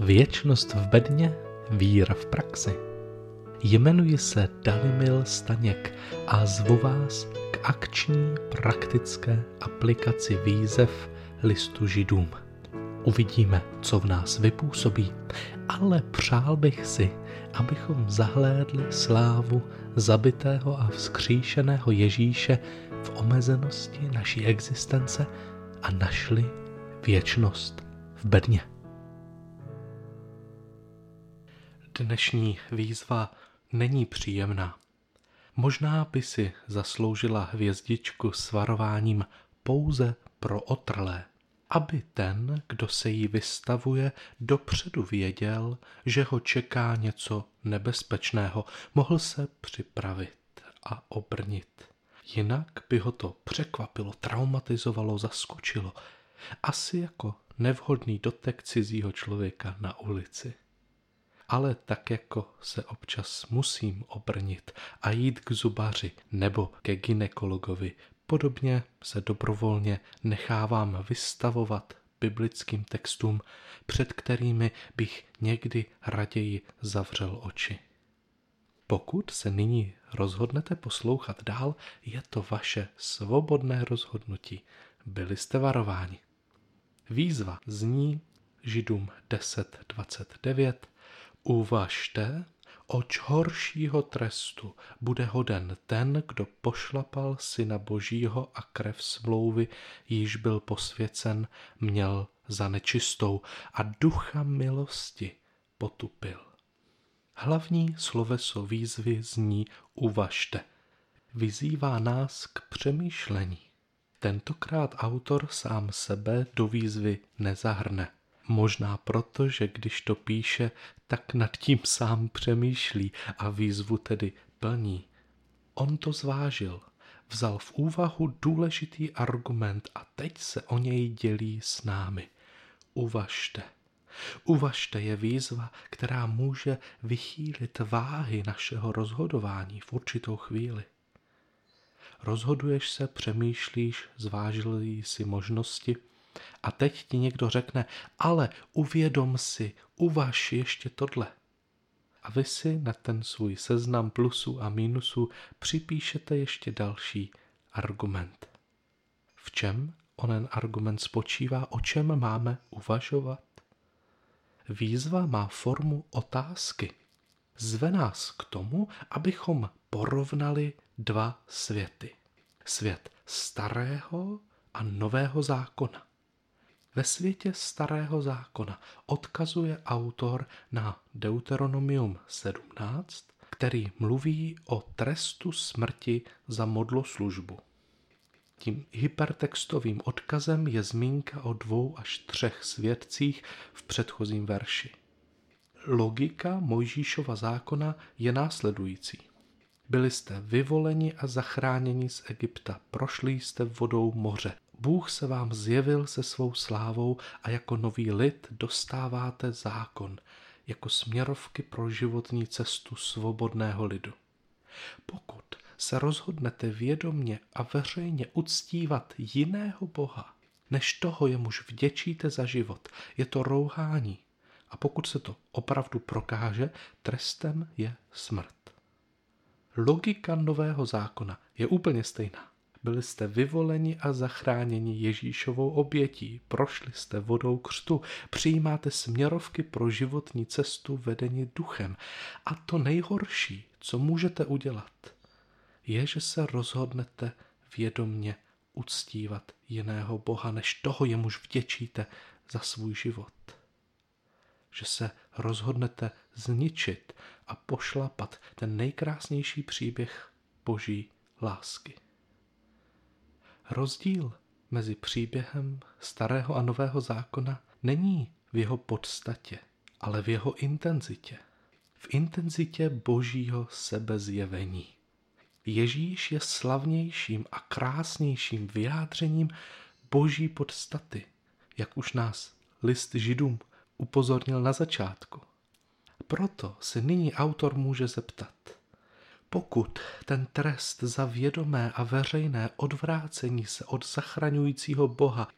Věčnost v bedně, víra v praxi. Jmenuji se Dalimil Staněk a zvu vás k akční praktické aplikaci výzev listu židům. Uvidíme, co v nás vypůsobí, ale přál bych si, abychom zahlédli slávu zabitého a vzkříšeného Ježíše v omezenosti naší existence a našli věčnost v bedně. Dnešní výzva není příjemná. Možná by si zasloužila hvězdičku s varováním pouze pro otrlé, aby ten, kdo se jí vystavuje, dopředu věděl, že ho čeká něco nebezpečného, mohl se připravit a obrnit. Jinak by ho to překvapilo, traumatizovalo, zaskočilo. Asi jako nevhodný dotek cizího člověka na ulici ale tak jako se občas musím obrnit a jít k zubaři nebo ke ginekologovi, podobně se dobrovolně nechávám vystavovat biblickým textům, před kterými bych někdy raději zavřel oči. Pokud se nyní rozhodnete poslouchat dál, je to vaše svobodné rozhodnutí. Byli jste varováni. Výzva zní Židům 10.29 Uvažte, oč horšího trestu bude hoden ten, kdo pošlapal syna božího a krev smlouvy, již byl posvěcen, měl za nečistou a ducha milosti potupil. Hlavní sloveso výzvy zní uvažte. Vyzývá nás k přemýšlení. Tentokrát autor sám sebe do výzvy nezahrne. Možná proto, že když to píše, tak nad tím sám přemýšlí a výzvu tedy plní. On to zvážil, vzal v úvahu důležitý argument a teď se o něj dělí s námi. Uvažte. Uvažte je výzva, která může vychýlit váhy našeho rozhodování v určitou chvíli. Rozhoduješ se, přemýšlíš, zvážil si možnosti – a teď ti někdo řekne, ale uvědom si, uvaž ještě tohle. A vy si na ten svůj seznam plusů a mínusů připíšete ještě další argument. V čem onen argument spočívá, o čem máme uvažovat? Výzva má formu otázky. Zve nás k tomu, abychom porovnali dva světy. Svět starého a nového zákona. Ve světě starého zákona odkazuje autor na Deuteronomium 17, který mluví o trestu smrti za modloslužbu. Tím hypertextovým odkazem je zmínka o dvou až třech svědcích v předchozím verši. Logika Mojžíšova zákona je následující. Byli jste vyvoleni a zachráněni z Egypta, prošli jste vodou moře, Bůh se vám zjevil se svou slávou a jako nový lid dostáváte zákon, jako směrovky pro životní cestu svobodného lidu. Pokud se rozhodnete vědomně a veřejně uctívat jiného Boha, než toho, jemuž vděčíte za život, je to rouhání. A pokud se to opravdu prokáže, trestem je smrt. Logika nového zákona je úplně stejná. Byli jste vyvoleni a zachráněni Ježíšovou obětí, prošli jste vodou křtu, přijímáte směrovky pro životní cestu vedení duchem. A to nejhorší, co můžete udělat, je, že se rozhodnete vědomně uctívat jiného Boha, než toho jemuž vděčíte za svůj život. Že se rozhodnete zničit a pošlapat ten nejkrásnější příběh Boží lásky. Rozdíl mezi příběhem starého a nového zákona není v jeho podstatě, ale v jeho intenzitě. V intenzitě božího sebezjevení. Ježíš je slavnějším a krásnějším vyjádřením boží podstaty, jak už nás list židům upozornil na začátku. Proto se nyní autor může zeptat – pokud ten trest za vědomé a veřejné odvrácení se od zachraňujícího Boha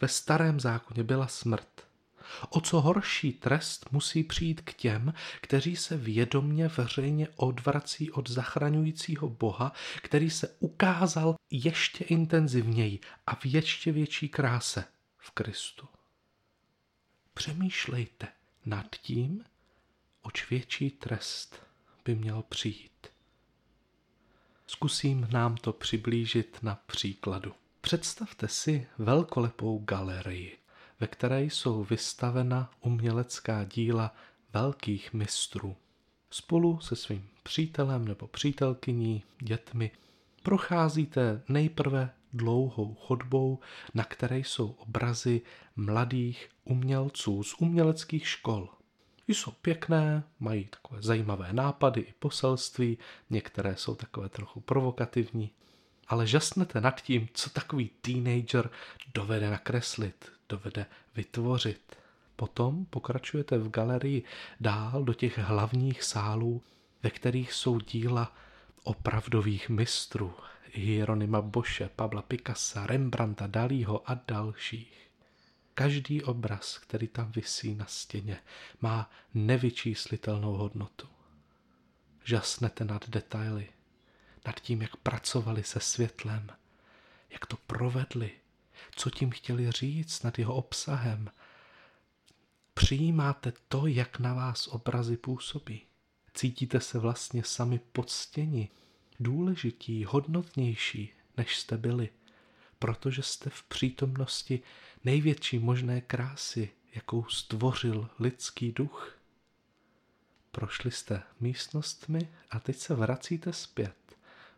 ve starém zákoně byla smrt, o co horší trest musí přijít k těm, kteří se vědomně veřejně odvrací od zachraňujícího Boha, který se ukázal ještě intenzivněji a v ještě větší kráse v Kristu. Přemýšlejte nad tím, oč větší trest by měl přijít. Zkusím nám to přiblížit na příkladu. Představte si velkolepou galerii, ve které jsou vystavena umělecká díla velkých mistrů. Spolu se svým přítelem nebo přítelkyní, dětmi, procházíte nejprve dlouhou chodbou, na které jsou obrazy mladých umělců z uměleckých škol. Jsou pěkné, mají takové zajímavé nápady i poselství, některé jsou takové trochu provokativní, ale žasnete nad tím, co takový teenager dovede nakreslit, dovede vytvořit. Potom pokračujete v galerii dál do těch hlavních sálů, ve kterých jsou díla opravdových mistrů, Hieronyma Boše, Pabla Picassa, Rembrandta, Dalího a dalších. Každý obraz, který tam visí na stěně, má nevyčíslitelnou hodnotu. Žasnete nad detaily, nad tím, jak pracovali se světlem, jak to provedli, co tím chtěli říct nad jeho obsahem. Přijímáte to, jak na vás obrazy působí. Cítíte se vlastně sami poctěni, důležití, hodnotnější, než jste byli, protože jste v přítomnosti největší možné krásy, jakou stvořil lidský duch. Prošli jste místnostmi a teď se vracíte zpět.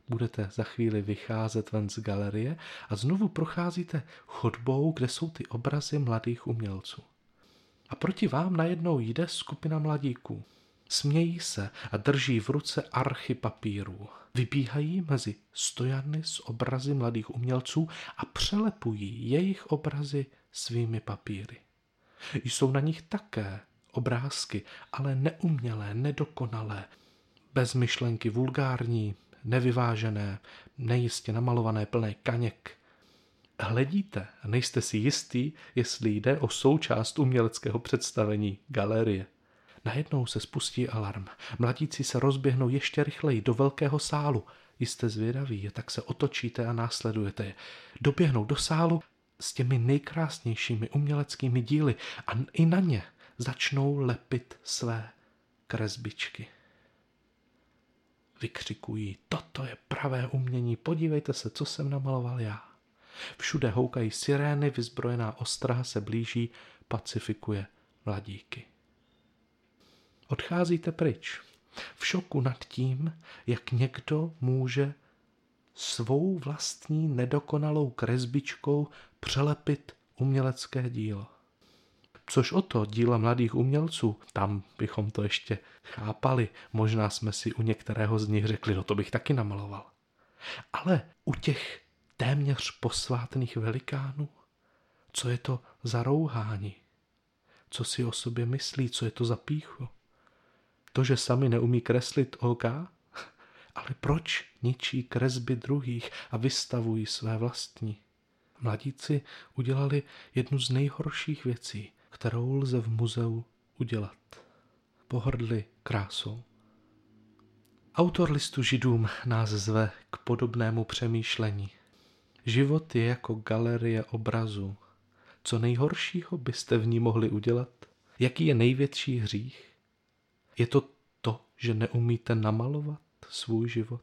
Budete za chvíli vycházet ven z galerie a znovu procházíte chodbou, kde jsou ty obrazy mladých umělců. A proti vám najednou jde skupina mladíků. Smějí se a drží v ruce archy papírů. Vybíhají mezi stojany s obrazy mladých umělců a přelepují jejich obrazy svými papíry. Jsou na nich také obrázky, ale neumělé, nedokonalé, bez myšlenky vulgární, nevyvážené, nejistě namalované, plné kaněk. Hledíte a nejste si jistý, jestli jde o součást uměleckého představení galerie. Najednou se spustí alarm. Mladíci se rozběhnou ještě rychleji do velkého sálu. Jste zvědaví, tak se otočíte a následujete je. Doběhnou do sálu s těmi nejkrásnějšími uměleckými díly a i na ně začnou lepit své kresbičky. Vykřikují, toto je pravé umění, podívejte se, co jsem namaloval já. Všude houkají sirény, vyzbrojená ostraha se blíží, pacifikuje mladíky. Odcházíte pryč, v šoku nad tím, jak někdo může svou vlastní nedokonalou kresbičkou přelepit umělecké dílo. Což o to díla mladých umělců, tam bychom to ještě chápali. Možná jsme si u některého z nich řekli, no to bych taky namaloval. Ale u těch téměř posvátných velikánů, co je to za rouhání? Co si o sobě myslí, co je to za píchu? To, že sami neumí kreslit OK? Ale proč ničí kresby druhých a vystavují své vlastní? Mladíci udělali jednu z nejhorších věcí, kterou lze v muzeu udělat. Pohrdli krásou. Autor listu židům nás zve k podobnému přemýšlení. Život je jako galerie obrazů. Co nejhoršího byste v ní mohli udělat? Jaký je největší hřích? Je to to, že neumíte namalovat svůj život?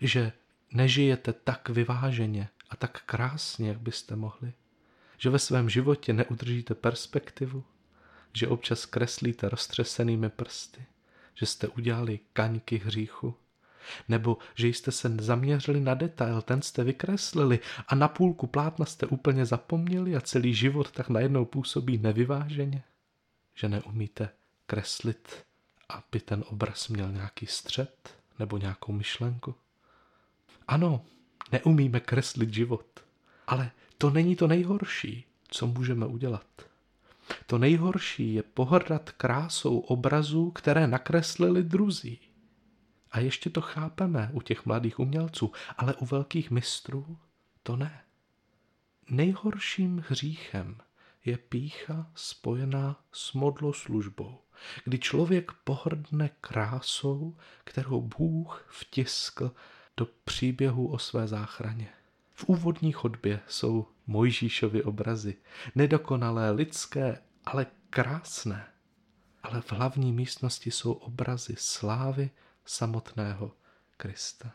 Že nežijete tak vyváženě a tak krásně, jak byste mohli? Že ve svém životě neudržíte perspektivu? Že občas kreslíte roztřesenými prsty? Že jste udělali kaňky hříchu? Nebo že jste se zaměřili na detail, ten jste vykreslili a na půlku plátna jste úplně zapomněli a celý život tak najednou působí nevyváženě? Že neumíte kreslit, aby ten obraz měl nějaký střed nebo nějakou myšlenku? Ano, neumíme kreslit život, ale to není to nejhorší, co můžeme udělat. To nejhorší je pohrdat krásou obrazů, které nakreslili druzí. A ještě to chápeme u těch mladých umělců, ale u velkých mistrů to ne. Nejhorším hříchem je pícha spojená s modloslužbou, kdy člověk pohrdne krásou, kterou Bůh vtiskl do příběhu o své záchraně. V úvodní chodbě jsou Mojžíšovy obrazy, nedokonalé, lidské, ale krásné. Ale v hlavní místnosti jsou obrazy slávy samotného Krista.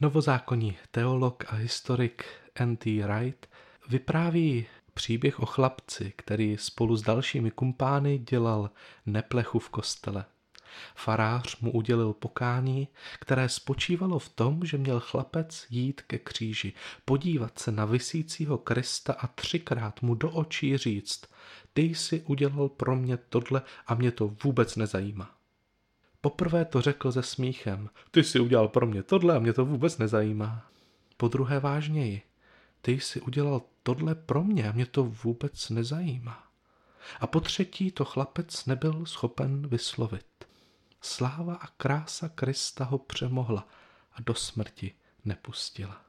Novozákonní teolog a historik N.T. Wright vypráví příběh o chlapci, který spolu s dalšími kumpány dělal neplechu v kostele. Farář mu udělil pokání, které spočívalo v tom, že měl chlapec jít ke kříži, podívat se na vysícího Krista a třikrát mu do očí říct, ty jsi udělal pro mě tohle a mě to vůbec nezajímá. Poprvé to řekl se smíchem, ty jsi udělal pro mě tohle a mě to vůbec nezajímá. Po druhé vážněji, ty jsi udělal tohle pro mě a mě to vůbec nezajímá. A po třetí to chlapec nebyl schopen vyslovit. Sláva a krása Krista ho přemohla a do smrti nepustila.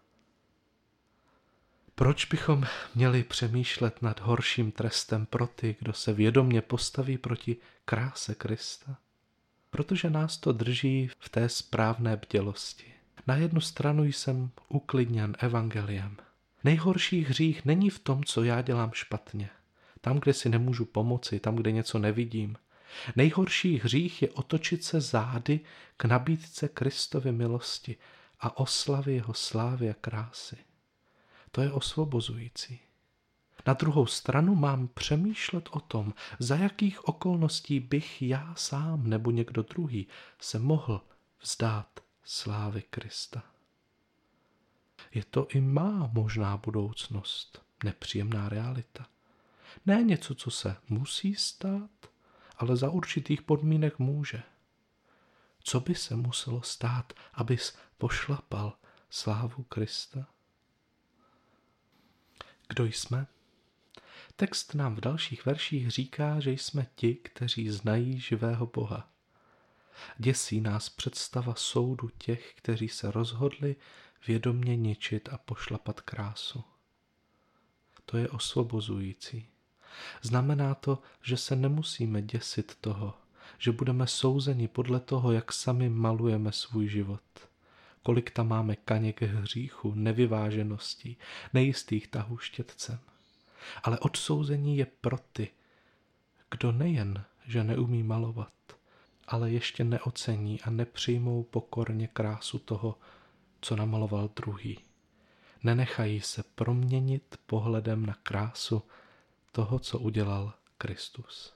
Proč bychom měli přemýšlet nad horším trestem pro ty, kdo se vědomně postaví proti kráse Krista? Protože nás to drží v té správné bdělosti. Na jednu stranu jsem uklidněn evangeliem. Nejhorší hřích není v tom, co já dělám špatně. Tam, kde si nemůžu pomoci, tam, kde něco nevidím – Nejhorší hřích je otočit se zády k nabídce Kristovy milosti a oslavy jeho slávy a krásy. To je osvobozující. Na druhou stranu mám přemýšlet o tom, za jakých okolností bych já sám nebo někdo druhý se mohl vzdát slávy Krista. Je to i má možná budoucnost, nepříjemná realita. Ne něco, co se musí stát, ale za určitých podmínek může. Co by se muselo stát, abys pošlapal slávu Krista? Kdo jsme? Text nám v dalších verších říká, že jsme ti, kteří znají živého Boha. Děsí nás představa soudu těch, kteří se rozhodli vědomně ničit a pošlapat krásu. To je osvobozující. Znamená to, že se nemusíme děsit toho, že budeme souzeni podle toho, jak sami malujeme svůj život. Kolik tam máme kaněk hříchu, nevyvážeností, nejistých tahů štětcem. Ale odsouzení je pro ty, kdo nejen, že neumí malovat, ale ještě neocení a nepřijmou pokorně krásu toho, co namaloval druhý. Nenechají se proměnit pohledem na krásu, toho, co udělal Kristus.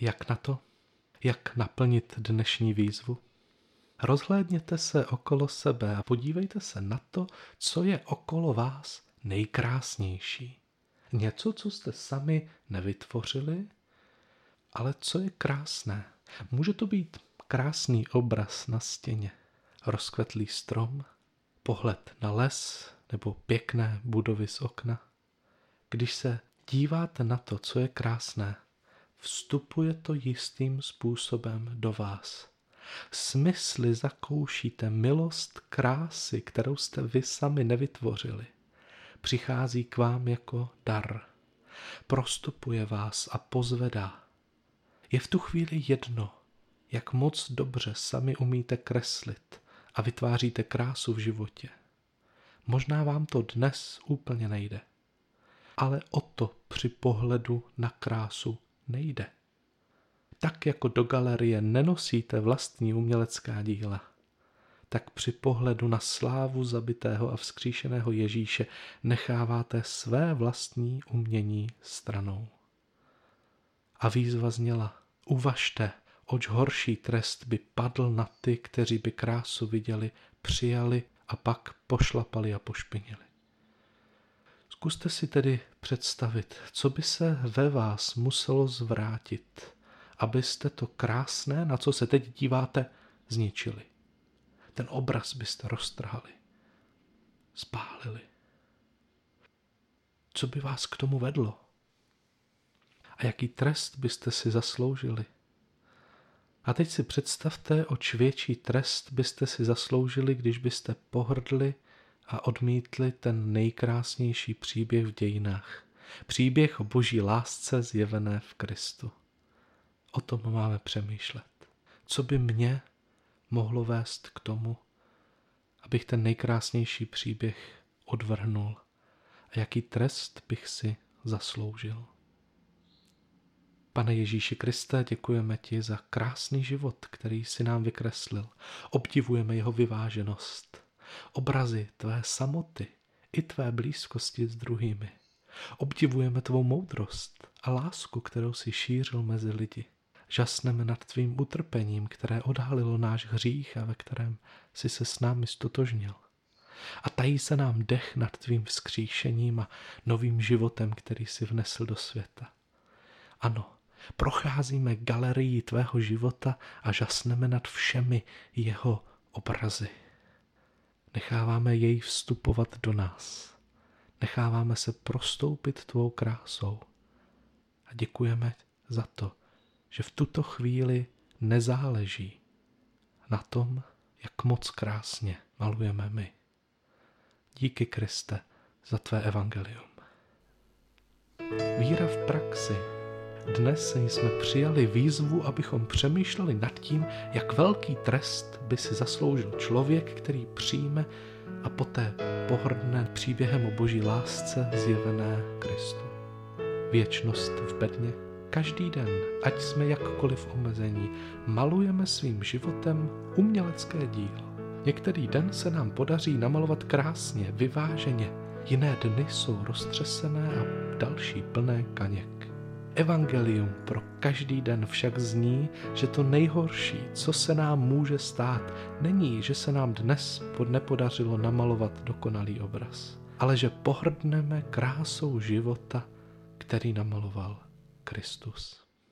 Jak na to? Jak naplnit dnešní výzvu? Rozhlédněte se okolo sebe a podívejte se na to, co je okolo vás nejkrásnější. Něco, co jste sami nevytvořili, ale co je krásné. Může to být krásný obraz na stěně, rozkvetlý strom, pohled na les nebo pěkné budovy z okna. Když se díváte na to, co je krásné, vstupuje to jistým způsobem do vás. Smysly zakoušíte milost krásy, kterou jste vy sami nevytvořili. Přichází k vám jako dar. Prostupuje vás a pozvedá. Je v tu chvíli jedno, jak moc dobře sami umíte kreslit a vytváříte krásu v životě. Možná vám to dnes úplně nejde ale o to při pohledu na krásu nejde. Tak jako do galerie nenosíte vlastní umělecká díla, tak při pohledu na slávu zabitého a vzkříšeného Ježíše necháváte své vlastní umění stranou. A výzva zněla, uvažte, oč horší trest by padl na ty, kteří by krásu viděli, přijali a pak pošlapali a pošpinili. Zkuste si tedy představit, co by se ve vás muselo zvrátit, abyste to krásné, na co se teď díváte, zničili. Ten obraz byste roztrhali, spálili. Co by vás k tomu vedlo? A jaký trest byste si zasloužili? A teď si představte, oč větší trest byste si zasloužili, když byste pohrdli a odmítli ten nejkrásnější příběh v dějinách. Příběh o boží lásce zjevené v Kristu. O tom máme přemýšlet. Co by mě mohlo vést k tomu, abych ten nejkrásnější příběh odvrhnul a jaký trest bych si zasloužil. Pane Ježíši Kriste, děkujeme ti za krásný život, který si nám vykreslil. Obdivujeme jeho vyváženost, obrazy tvé samoty i tvé blízkosti s druhými. Obdivujeme tvou moudrost a lásku, kterou si šířil mezi lidi. Žasneme nad tvým utrpením, které odhalilo náš hřích a ve kterém si se s námi stotožnil. A tají se nám dech nad tvým vzkříšením a novým životem, který si vnesl do světa. Ano, procházíme galerii tvého života a žasneme nad všemi jeho obrazy. Necháváme jej vstupovat do nás. Necháváme se prostoupit tvou krásou. A děkujeme za to, že v tuto chvíli nezáleží na tom, jak moc krásně malujeme my. Díky Kriste za tvé evangelium. Víra v praxi. Dnes jsme přijali výzvu, abychom přemýšleli nad tím, jak velký trest by si zasloužil člověk, který přijme a poté pohrdne příběhem o boží lásce zjevené Kristu. Věčnost v bedně Každý den, ať jsme jakkoliv omezení, malujeme svým životem umělecké dílo. Některý den se nám podaří namalovat krásně, vyváženě, jiné dny jsou roztřesené a další plné kaněk. Evangelium pro každý den však zní, že to nejhorší, co se nám může stát, není, že se nám dnes nepodařilo namalovat dokonalý obraz, ale že pohrdneme krásou života, který namaloval Kristus.